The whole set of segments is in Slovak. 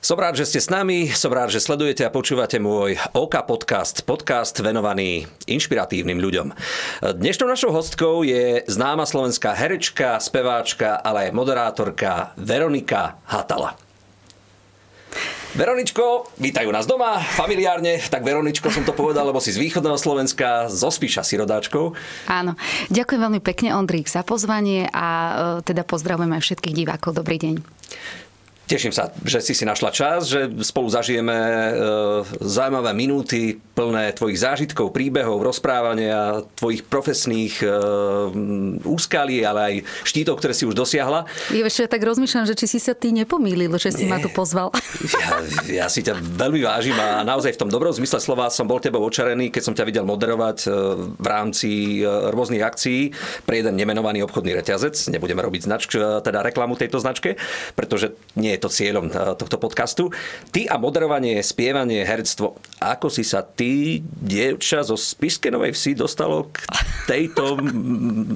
Som rád, že ste s nami, som rád, že sledujete a počúvate môj OK Podcast, podcast venovaný inšpiratívnym ľuďom. Dnešnou našou hostkou je známa slovenská herečka, speváčka, ale aj moderátorka Veronika Hatala. Veroničko, vítajú nás doma, familiárne, tak Veroničko som to povedal, lebo si z východného Slovenska, zo Spíša si rodáčkou. Áno, ďakujem veľmi pekne Ondrík za pozvanie a e, teda pozdravujem aj všetkých divákov. Dobrý deň. Teším sa, že si si našla čas, že spolu zažijeme e, zaujímavé minúty plné tvojich zážitkov, príbehov, rozprávania, tvojich profesných e, úskalí, ale aj štítov, ktoré si už dosiahla. Ja ešte tak rozmýšľam, že či si sa ty nepomýlil, že si Nie. ma tu pozval. Ja, ja si ťa veľmi vážim a naozaj v tom dobrom zmysle slova som bol tebou očarený, keď som ťa videl moderovať e, v rámci rôznych akcií pre jeden nemenovaný obchodný reťazec. Nebudeme robiť značk, e, teda reklamu tejto značke, pretože nie je to cieľom eh, tohto podcastu. Ty a moderovanie, spievanie, herectvo. Ako si sa ty, dievča zo Spiske Novej Vsi, dostalo k tejto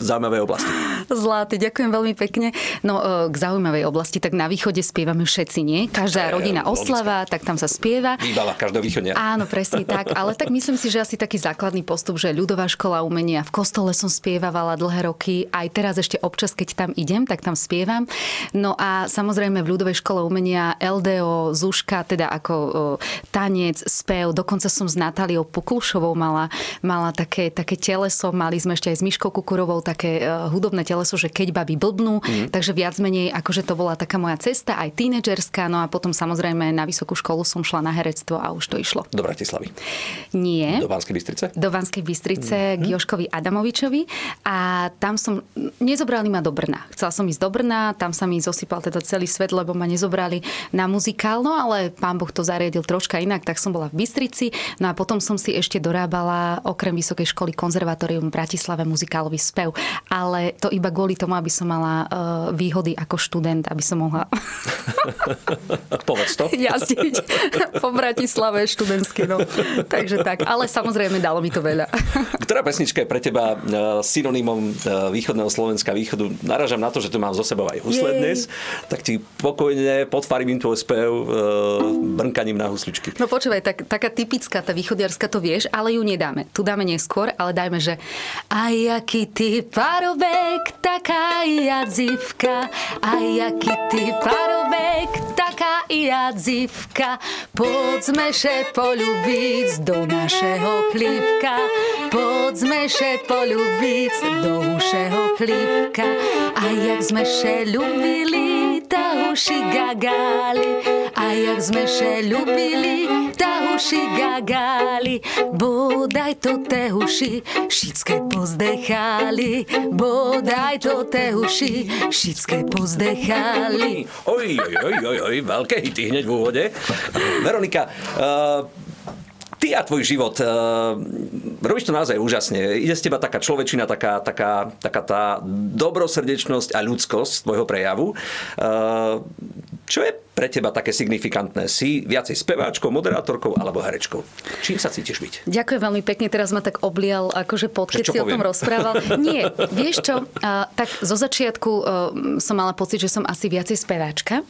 zaujímavej oblasti? Zlatý, ďakujem veľmi pekne. No, eh, k zaujímavej oblasti, tak na východe spievame všetci, nie? Každá rodina oslava, tak tam sa spieva. Výbava každého východňa. Áno, presne tak. Ale tak myslím si, že asi taký základný postup, že ľudová škola umenia, v kostole som spievavala dlhé roky, aj teraz ešte občas, keď tam idem, tak tam spievam. No a samozrejme v ľudovej škole škole umenia LDO, Zuška, teda ako tanec, spev. Dokonca som s Natáliou Puklušovou mala, mala také, také teleso. Mali sme ešte aj s Myškou Kukurovou také uh, hudobné teleso, že keď baby blbnú. Mm. Takže viac menej, akože to bola taká moja cesta, aj tínedžerská. No a potom samozrejme na vysokú školu som šla na herectvo a už to išlo. Do Bratislavy? Nie. Do Banskej Bystrice? Do Banskej Bystrice mm. k Joškovi Adamovičovi. A tam som, nezobrali ma do Brna. Chcela som ísť do Brna, tam sa mi zosypal teda celý svet, lebo ma nezobrali na muzikál, no ale pán Boh to zariadil troška inak, tak som bola v Bystrici. No a potom som si ešte dorábala okrem Vysokej školy konzervatórium v Bratislave muzikálový spev. Ale to iba kvôli tomu, aby som mala uh, výhody ako študent, aby som mohla Povedz to. jazdiť po Bratislave študentské. No. Takže tak. Ale samozrejme dalo mi to veľa. Ktorá pesnička je pre teba uh, synonymom uh, východného Slovenska, východu? Naražam na to, že tu mám zo sebou aj husle dnes, tak ti pokojne podfarím im tvoj spev e, brnkaním na husličky. No počúvaj, tak, taká typická, tá východiarska to vieš, ale ju nedáme. Tu dáme neskôr, ale dajme, že aj aký ty parovek, taká jadzivka, aj aký ty parovek, taká jadzivka, poďme še polúbiť do našeho chlívka, poďme še polúbiť do ušeho chlívka, a jak sme še ľubili, tahuši gagali, a jak sme še ľubili, tahuši gagali, bodaj to tehuši, šické pozdechali, bodaj to tehuši, šické pozdechali. Oj, oj, oj, oj, oj, veľké hity hneď v úvode. Veronika, uh, ty a tvoj život, uh, robíš to naozaj úžasne. Ide z teba taká človečina, taká, taká, taká tá dobrosrdečnosť a ľudskosť tvojho prejavu. Čo je pre teba také signifikantné? Si viacej speváčkou, moderátorkou alebo herečkou? Čím sa cítiš byť? Ďakujem veľmi pekne, teraz ma tak oblial akože pod, keď si poviem? o tom rozprával. Nie, vieš čo, uh, tak zo začiatku uh, som mala pocit, že som asi viacej speváčka,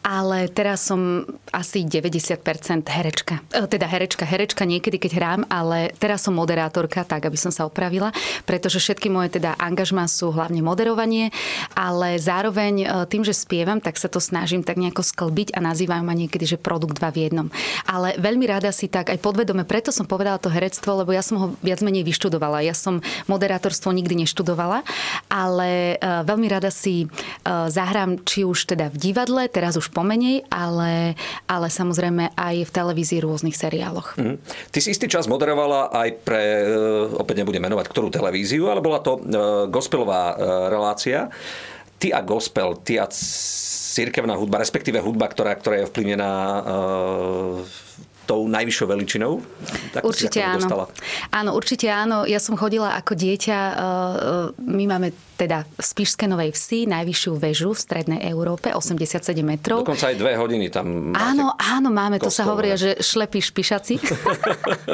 ale teraz som asi 90% herečka. Uh, teda herečka, herečka niekedy, keď hrám, ale teraz som moderátorka, tak aby som sa opravila, pretože všetky moje teda angažmá sú hlavne moderovanie, ale zároveň uh, tým, že spievam, tak sa to snažím tak nejako sklbiť a nazývajú ma niekedy, že produkt dva v jednom. Ale veľmi rada si tak aj podvedome, preto som povedala to herectvo, lebo ja som ho viac menej vyštudovala. Ja som moderátorstvo nikdy neštudovala, ale uh, veľmi rada si uh, zahrám či už teda v divadle, teraz už pomenej, ale, ale samozrejme aj v televízii rôznych seriáloch. Mm. Ty si istý čas moderovala aj pre, uh, opäť nebudem menovať ktorú televíziu, ale bola to gospelová relácia. Ty a gospel, ty a cirkevná hudba, respektíve hudba, ktorá, ktorá je ovplyvnená uh, tou najvyššou veličinou? Tak určite áno. Dostala. Áno, určite áno. Ja som chodila ako dieťa, uh, my máme teda v Spišskej Novej Vsi, najvyššiu väžu v strednej Európe, 87 metrov. Dokonca aj dve hodiny tam Áno, áno, máme, to sa hovorí, že šlepí špišaci.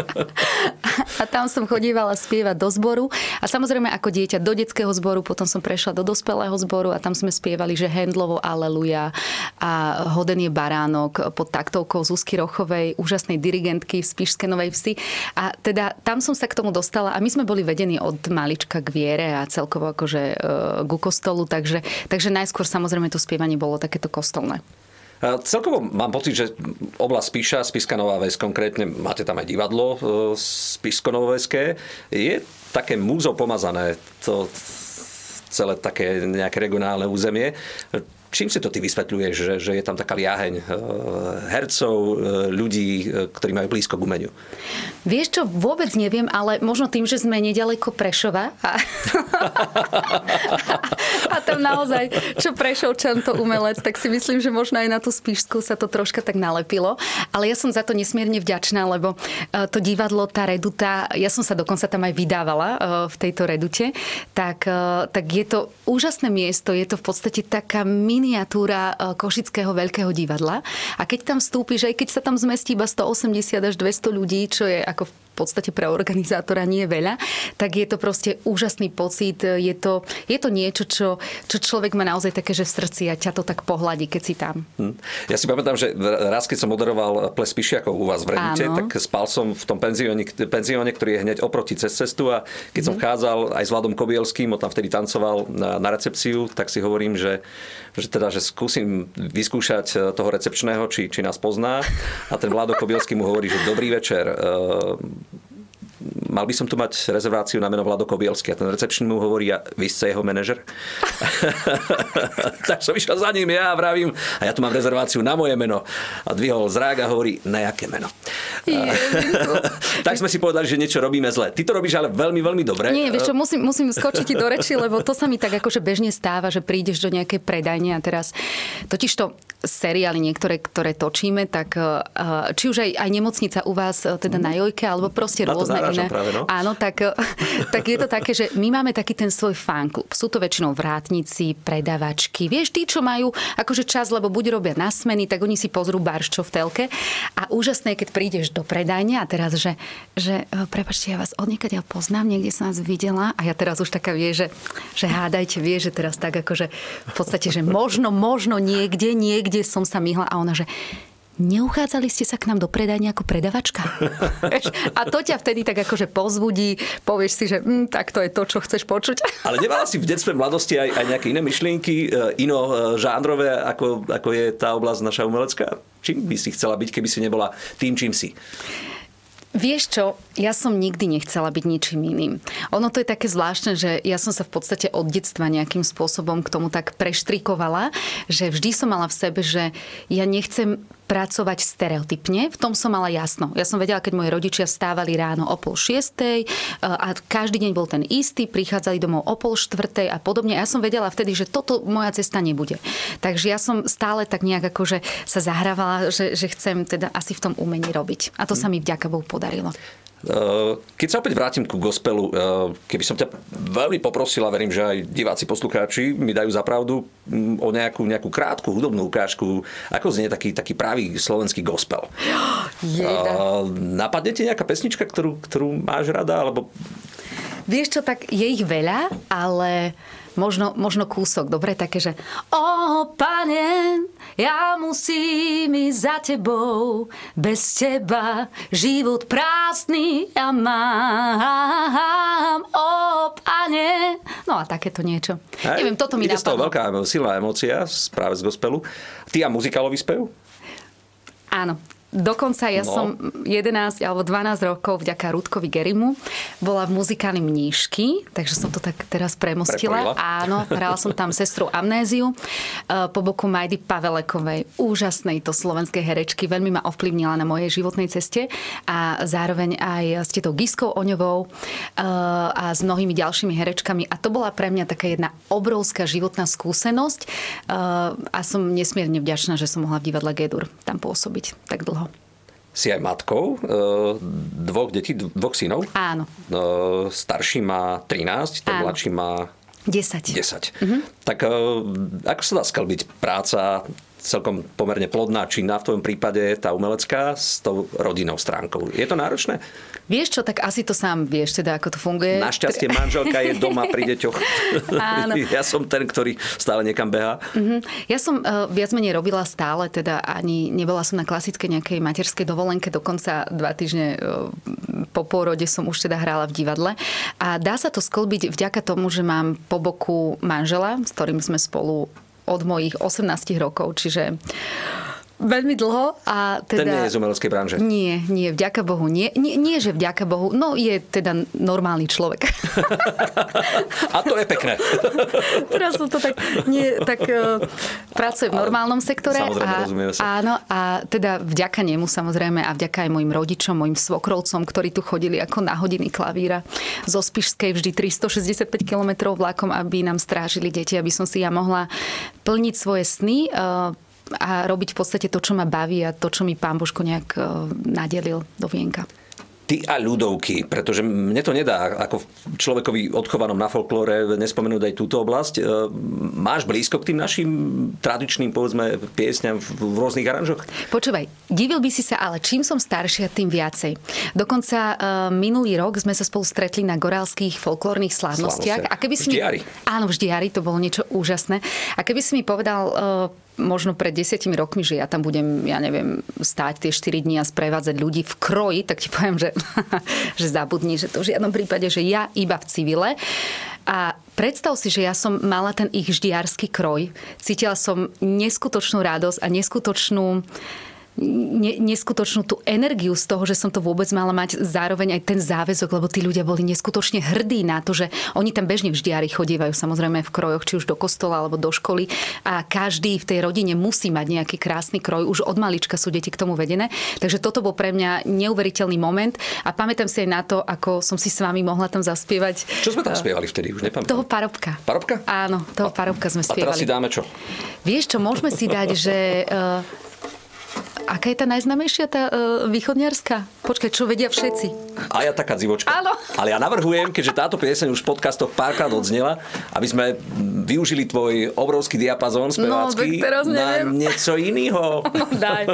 a tam som chodívala spievať do zboru. A samozrejme ako dieťa do detského zboru, potom som prešla do dospelého zboru a tam sme spievali, že Hendlovo Aleluja a Hoden je baránok pod taktovkou Zuzky Rochovej, úžasnej dirigentky v Spišskej Novej Vsi. A teda tam som sa k tomu dostala a my sme boli vedení od malička k viere a celkovo akože e, ku kostolu, takže, takže najskôr samozrejme to spievanie bolo takéto kostolné. Celkovo mám pocit, že oblasť Spíša, Spiska Nová Ves konkrétne, máte tam aj divadlo e, Spisko Novoveské, je také múzou pomazané to celé také nejaké regionálne územie. Čím si to ty vysvetľuješ, že, že je tam taká liaheň eh, hercov, eh, ľudí, eh, ktorí majú blízko k umeniu? Vieš čo, vôbec neviem, ale možno tým, že sme nedaleko Prešova a, a tam naozaj, čo Prešov, to umelec, tak si myslím, že možno aj na tú spíšku sa to troška tak nalepilo. Ale ja som za to nesmierne vďačná, lebo to divadlo, tá reduta, ja som sa dokonca tam aj vydávala v tejto redute, tak, tak je to úžasné miesto, je to v podstate taká miniatúra e, Košického veľkého divadla. A keď tam vstúpiš, aj keď sa tam zmestí iba 180 až 200 ľudí, čo je ako podstate pre organizátora nie je veľa, tak je to proste úžasný pocit. Je to, je to niečo, čo, čo človek má naozaj také, že v srdci a ťa to tak pohľadí, keď si tam. Hm. Ja si pamätám, že raz, keď som moderoval ples Pišiakov u vás v Redite, tak spal som v tom penzióne, penzióne, ktorý je hneď oproti cez cestu a keď mm. som mhm. vchádzal aj s Vladom Kobielským, on tam vtedy tancoval na, na recepciu, tak si hovorím, že, že teda, že skúsim vyskúšať e, toho recepčného, či, či nás pozná. A ten Vlado Kobielský mu hovorí, že dobrý večer, e, mal by som tu mať rezerváciu na meno Vlado Kobielsky. A ten recepčný mu hovorí, a vy ste jeho manažer? tak som išiel za ním, ja vravím, a ja tu mám rezerváciu na moje meno. A dvihol zrák a hovorí, na jaké meno? tak sme si povedali, že niečo robíme zle. Ty to robíš ale veľmi, veľmi dobre. Nie, vieš čo, musím, musím skočiť ti do reči, lebo to sa mi tak akože bežne stáva, že prídeš do nejakej predajne a teraz totiž to seriály niektoré, ktoré točíme, tak eh, či už aj, aj nemocnica u vás eh, teda na Jojke, alebo proste rôzne iné. Práve, no? Áno, tak, eh, tak je to také, že my máme taký ten svoj fanklub. Sú to väčšinou vrátnici, predavačky. Vieš, tí, čo majú akože čas, lebo buď robia na smeny, tak oni si pozrú barščo v telke. A úžasné, keď prídeš do predajne a teraz, že, že prepačte, ja vás odniekať ja poznám, niekde som vás videla a ja teraz už taká vie, že, že hádajte, vie, že teraz tak akože v podstate, že možno, možno niekde niekde som sa myhla a ona, že neuchádzali ste sa k nám do predajne ako predavačka? a to ťa vtedy tak akože pozbudí, povieš si, že hm, tak to je to, čo chceš počuť. Ale nemala si v detstve mladosti aj, aj nejaké iné myšlienky, e, ino e, žánrové, ako, ako je tá oblasť naša umelecká? Čím by si chcela byť, keby si nebola tým, čím si? Vieš čo, ja som nikdy nechcela byť ničím iným. Ono to je také zvláštne, že ja som sa v podstate od detstva nejakým spôsobom k tomu tak preštrikovala, že vždy som mala v sebe, že ja nechcem pracovať stereotypne. V tom som mala jasno. Ja som vedela, keď moji rodičia stávali ráno o pol šiestej e, a každý deň bol ten istý, prichádzali domov o pol štvrtej a podobne. Ja som vedela vtedy, že toto moja cesta nebude. Takže ja som stále tak nejak akože sa zahrávala, že, že chcem teda asi v tom umení robiť. A to sa mi vďaka Bohu podarilo. Eh, keď sa opäť vrátim ku gospelu, eh, keby som ťa veľmi poprosila, verím, že aj diváci, poslucháči mi dajú za pravdu mm, o nejakú, nejakú krátku hudobnú ukážku, ako znie taký, taký pravý slovenský gospel. Jeda. Eh, napadne ti nejaká pesnička, ktorú, ktorú máš rada? Alebo... Vieš čo, tak je ich veľa, ale možno, možno kúsok, dobre, také, že O, pane, ja musím ísť za tebou, bez teba život prázdny ja mám. O, pane. No a takéto niečo. Hej, Neviem, toto mi ide napadlo. z toho veľká silná emócia práve z gospelu. Ty a muzikálový spev? Áno, Dokonca ja no. som 11 alebo 12 rokov vďaka Rudkovi Gerimu bola v muzikáli Mníšky, takže som to tak teraz premostila. Prepojila. Áno, hrala som tam sestru Amnéziu e, po boku Majdy Pavelekovej, úžasnej to slovenskej herečky, veľmi ma ovplyvnila na mojej životnej ceste a zároveň aj s tetou Giskou Oňovou e, a s mnohými ďalšími herečkami a to bola pre mňa taká jedna obrovská životná skúsenosť e, a som nesmierne vďačná, že som mohla v divadle Gedur tam pôsobiť tak dlho si aj matkou e, dvoch detí, dvoch synov. Áno. E, starší má 13, ten Áno. mladší má 10. 10. Mm-hmm. Tak uh, ako sa dá skalbiť práca celkom pomerne plodná činná v tvojom prípade tá umelecká s tou rodinnou stránkou. Je to náročné? Vieš čo, tak asi to sám vieš teda, ako to funguje. Našťastie manželka je doma pri deťoch. Áno. Ja som ten, ktorý stále niekam beha. Uh-huh. Ja som uh, viac menej robila stále, teda ani nebola som na klasickej nejakej materskej dovolenke, dokonca dva týždne uh, po pôrode som už teda hrála v divadle. A dá sa to sklbiť vďaka tomu, že mám po boku manžela, s ktorým sme spolu od mojich 18 rokov, čiže Veľmi dlho. A teda... Ten nie je z umeleckej branže? Nie, nie, vďaka Bohu. Nie, nie, nie, že vďaka Bohu. No, je teda normálny človek. a to je pekné. Teraz som to tak... Nie, tak uh, pracuje v normálnom sektore. Samozrejme, a, rozumieme sa. Áno, a teda vďaka nemu samozrejme a vďaka aj mojim rodičom, mojim svokrovcom, ktorí tu chodili ako na hodiny klavíra zo Spišskej vždy 365 km vlakom, aby nám strážili deti, aby som si ja mohla plniť svoje sny. Uh, a robiť v podstate to, čo ma baví a to, čo mi pán Božko nejak e, nadelil do vienka ty a ľudovky, pretože mne to nedá ako človekovi odchovanom na folklóre nespomenúť aj túto oblasť. E, máš blízko k tým našim tradičným, povedzme, piesňam v rôznych aranžoch? Počúvaj, divil by si sa, ale čím som staršia, tým viacej. Dokonca uh, minulý rok sme sa spolu stretli na gorálskych folklórnych slávnostiach. A keby si v mi... Áno, v Ždiari, to bolo niečo úžasné. A keby si mi povedal uh, možno pred desiatimi rokmi, že ja tam budem, ja neviem, stáť tie 4 dní a sprevádzať ľudí v kroji, tak ti poviem, že, že zabudni, že to v žiadnom prípade, že ja iba v civile. A predstav si, že ja som mala ten ich ždiarský kroj. Cítila som neskutočnú radosť a neskutočnú ne, neskutočnú tú energiu z toho, že som to vôbec mala mať, zároveň aj ten záväzok, lebo tí ľudia boli neskutočne hrdí na to, že oni tam bežne v ždiari chodívajú, samozrejme v krojoch, či už do kostola alebo do školy a každý v tej rodine musí mať nejaký krásny kroj, už od malička sú deti k tomu vedené. Takže toto bol pre mňa neuveriteľný moment a pamätám si aj na to, ako som si s vami mohla tam zaspievať. Čo sme tam spievali vtedy? Už nepamätám. Toho parobka. Parobka? Áno, toho parobka sme spievali. A teraz si dáme čo? Vieš čo, môžeme si dať, že uh, Aká je tá najznamejšia, tá uh, východniarská? Počkaj, čo vedia všetci? A ja taká dzivočka. Áno. Ale ja navrhujem, keďže táto pieseň už v podcastoch párkrát odznela, aby sme využili tvoj obrovský diapazón spevácky no, teraz na niečo iného. No daj.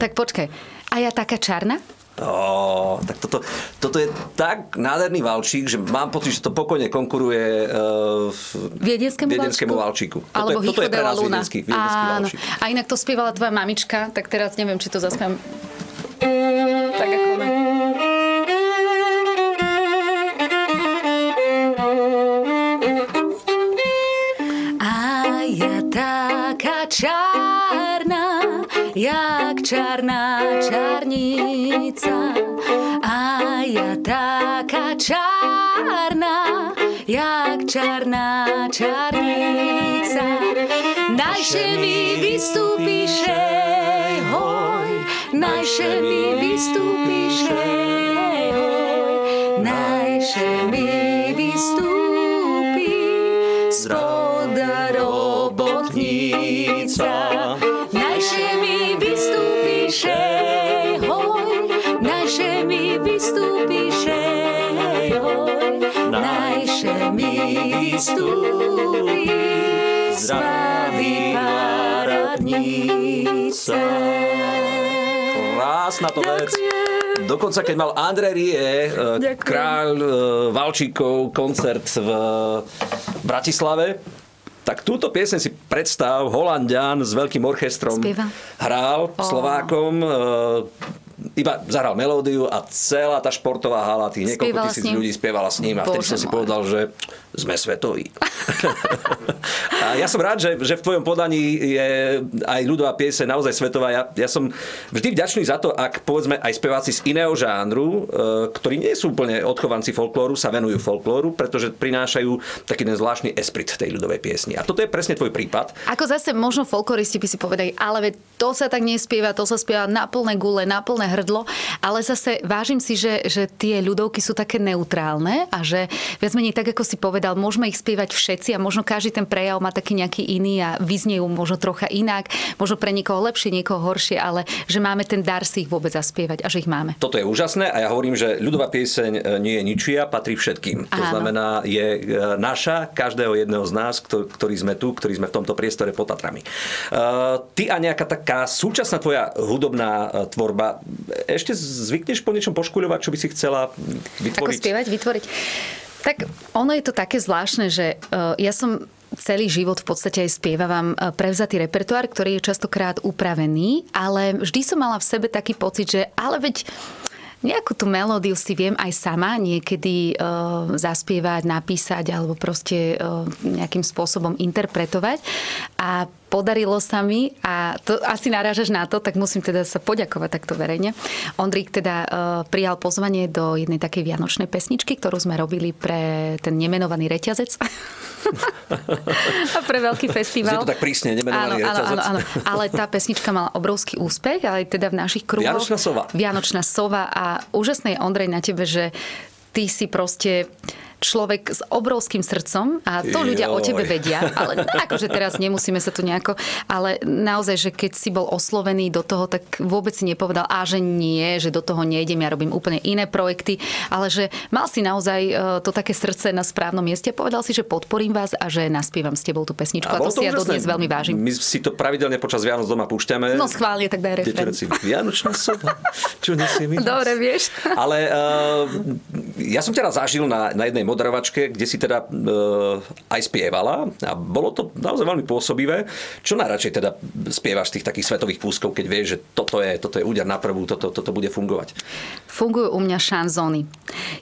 tak počkaj. A ja taká čarna? Oh, tak toto, toto je tak nádherný valčík, že mám pocit, že to pokojne konkuruje uh, viedenskému, viedenskému valčíku. Toto Alebo je, toto je pre nás viedenský, viedenský valčík. A inak to spievala tvoja mamička, tak teraz neviem, či to zaspiem tak ako ona. A ja taká čárna, jak čarná čarnica. A ja taká čarná, jak čarná čarnica. Najšie mi vystúpiš, hoj, najšie mi vystúpiš, hoj, najšie mi vystúpi vystúpi zdravý paradnica. Krásna to vec. Dokonca keď mal André Rie, eh, kráľ eh, Valčíkov, koncert v Bratislave, tak túto piesen si predstav, Holandian s veľkým orchestrom Spieva. hral oh. Slovákom, eh, iba zahral melódiu a celá tá športová hala, tých niekoľko tisíc ľudí spievala s ním a vtedy som si povedal, že sme svetoví. a ja som rád, že, že v tvojom podaní je aj ľudová piese naozaj svetová. Ja, ja som vždy vďačný za to, ak povedzme aj speváci z iného žánru, e, ktorí nie sú úplne odchovanci folklóru, sa venujú folklóru, pretože prinášajú taký ten zvláštny esprit tej ľudovej piesni. A toto je presne tvoj prípad. Ako zase možno folkloristi by si povedali, ale to sa tak nespieva, to sa spieva na plné gule, na plné hrdlo, ale zase vážim si, že, že tie ľudovky sú také neutrálne a že viac menej tak, ako si povedal, môžeme ich spievať všetci a možno každý ten prejav má taký nejaký iný a vyzniejú možno trocha inak, možno pre niekoho lepšie, niekoho horšie, ale že máme ten dar si ich vôbec zaspievať a že ich máme. Toto je úžasné a ja hovorím, že ľudová pieseň e, nie je ničia, patrí všetkým. To Áno. znamená, je e, naša, každého jedného z nás, ktorí sme tu, ktorí sme v tomto priestore pod Tatrami. Uh, ty a nejaká taká súčasná tvoja hudobná tvorba, ešte zvykneš po niečom poškuľovať, čo by si chcela vytvoriť? Ako spievať, vytvoriť? Tak ono je to také zvláštne, že uh, ja som celý život v podstate aj spievavam prevzatý repertoár, ktorý je častokrát upravený, ale vždy som mala v sebe taký pocit, že ale veď Nejakú tú melódiu si viem aj sama niekedy uh, zaspievať, napísať alebo proste uh, nejakým spôsobom interpretovať. A podarilo sa mi a to asi narážaš na to, tak musím teda sa poďakovať takto verejne. Ondrík teda uh, prijal pozvanie do jednej takej vianočnej pesničky, ktorú sme robili pre ten nemenovaný reťazec. a pre veľký festival. Je to tak prísne, nemenovaný áno, áno, áno, áno. Ale tá pesnička mala obrovský úspech, aj teda v našich kruhoch. Vianočná sova. Vianočná sova a úžasné je Ondrej na tebe, že ty si proste človek s obrovským srdcom a to ľudia Joj. o tebe vedia, ale akože teraz nemusíme sa tu nejako, ale naozaj, že keď si bol oslovený do toho, tak vôbec si nepovedal, a že nie, že do toho nejdem, ja robím úplne iné projekty, ale že mal si naozaj e, to také srdce na správnom mieste a povedal si, že podporím vás a že naspievam s tebou tú pesničku. A, a to, to si ja dodnes veľmi vážim. My si to pravidelne počas Vianoc doma púšťame. No schválne, tak daj refren. Vianočná soba, čo nesie mi Dobre, vieš. Ale uh, ja som ťa raz zažil na, na jednej moderovačke, kde si teda e, aj spievala a bolo to naozaj veľmi pôsobivé. Čo najradšej teda spievaš z tých takých svetových púskov, keď vieš, že toto je, toto je úder na prvú, toto, toto bude fungovať? Fungujú u mňa šanzóny.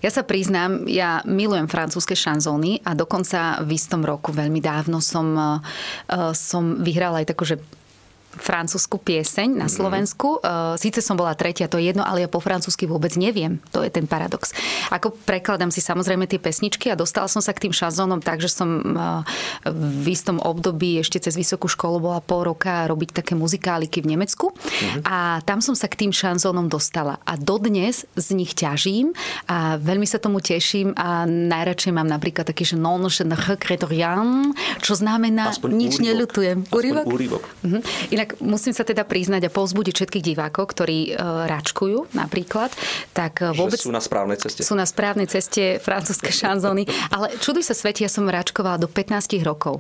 Ja sa priznám, ja milujem francúzske šanzóny a dokonca v istom roku, veľmi dávno som, e, som vyhrala aj takú, že francúzsku pieseň na mhm. Slovensku. Mm. Síce som bola tretia, to je jedno, ale ja po francúzsky vôbec neviem. To je ten paradox. Ako prekladám si samozrejme tie pesničky a dostala som sa k tým šanzónom tak, že som eh, v istom období ešte cez vysokú školu bola pol roka robiť také muzikáliky v Nemecku mm. a tam som sa k tým šanzónom dostala. A dodnes z nich ťažím a veľmi sa tomu teším a najradšej mám napríklad taký, že non je ne čo znamená Aspoň nič úrivok. neľutujem. Úrivok? úrivok. Mhm. Inak tak musím sa teda priznať a povzbudiť všetkých divákov, ktorí uh, račkujú napríklad, tak uh, vôbec... Že sú na správnej ceste. Sú na správnej ceste francúzske šanzóny. Ale čuduj sa sveti, ja som račkovala do 15 rokov.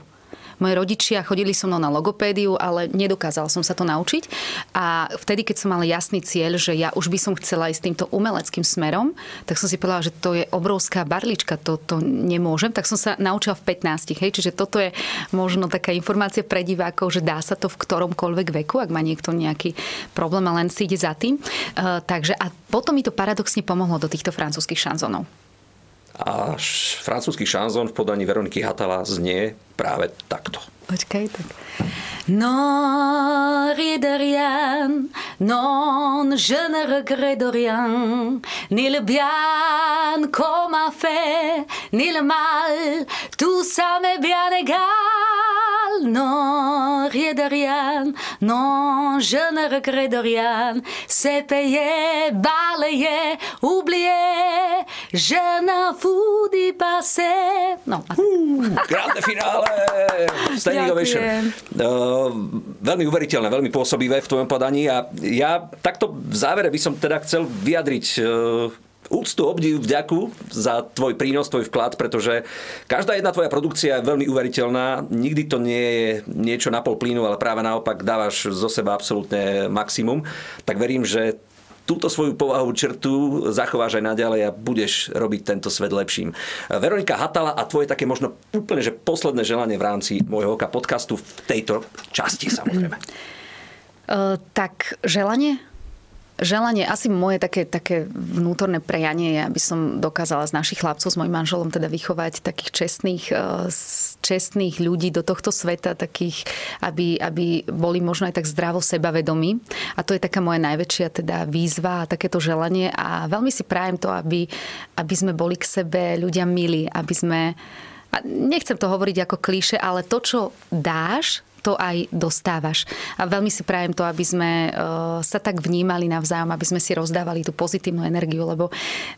Moje rodičia chodili so mnou na logopédiu, ale nedokázal som sa to naučiť. A vtedy, keď som mala jasný cieľ, že ja už by som chcela ísť týmto umeleckým smerom, tak som si povedala, že to je obrovská barlička, to, to nemôžem. Tak som sa naučila v 15. Hej? Čiže toto je možno taká informácia pre divákov, že dá sa to v ktoromkoľvek veku, ak má niekto nejaký problém a len si ide za tým. Uh, takže a potom mi to paradoxne pomohlo do týchto francúzskych šanzónov. A francúzsky šanzón v podaní Veroniky Hatala znie práve takto. Počkaj, tak. Non, rien non, je ne regrette rien, ni le bien qu'on m'a fait, ni le mal, tout ça m'est bien égal. Non, rien de rien, non, je ne regrette rien, c'est payé, balayé, oublié, je fous d'y passer. Non. Uh, grande finále! Standing ovation. Uh, veľmi uveriteľné, veľmi pôsobivé v tvojom podaní a ja takto v závere by som teda chcel vyjadriť uh, úctu, obdiv, vďaku za tvoj prínos, tvoj vklad, pretože každá jedna tvoja produkcia je veľmi uveriteľná. Nikdy to nie je niečo na pol plynu, ale práve naopak dávaš zo seba absolútne maximum. Tak verím, že túto svoju povahu črtu zachováš aj naďalej a budeš robiť tento svet lepším. Veronika Hatala a tvoje také možno úplne že posledné želanie v rámci môjho oka podcastu v tejto časti samozrejme. Uh, tak želanie? Želanie, asi moje také, také vnútorné prejanie je, aby som dokázala z našich chlapcov, s mojim manželom teda vychovať takých čestných, eh, čestných ľudí do tohto sveta, takých, aby, aby boli možno aj tak zdravo sebavedomí. A to je taká moja najväčšia teda výzva a takéto želanie. A veľmi si prajem to, aby, aby sme boli k sebe ľudia milí, aby sme a nechcem to hovoriť ako klíše, ale to, čo dáš, to aj dostávaš. A veľmi si prajem to, aby sme sa tak vnímali navzájom, aby sme si rozdávali tú pozitívnu energiu lebo,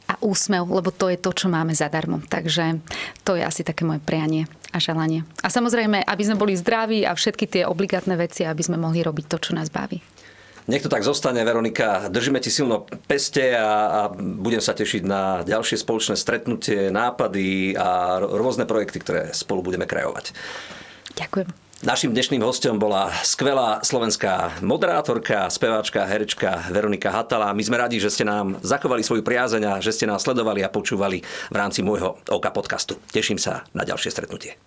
a úsmev, lebo to je to, čo máme zadarmo. Takže to je asi také moje prianie a želanie. A samozrejme, aby sme boli zdraví a všetky tie obligátne veci, aby sme mohli robiť to, čo nás baví. Nech to tak zostane, Veronika. Držíme ti silno peste a, a budem sa tešiť na ďalšie spoločné stretnutie, nápady a rôzne projekty, ktoré spolu budeme krajovať. Ďakujem. Našim dnešným hostom bola skvelá slovenská moderátorka, speváčka, herečka Veronika Hatala. My sme radi, že ste nám zachovali svoju priazeň a že ste nás sledovali a počúvali v rámci môjho Oka podcastu. Teším sa na ďalšie stretnutie.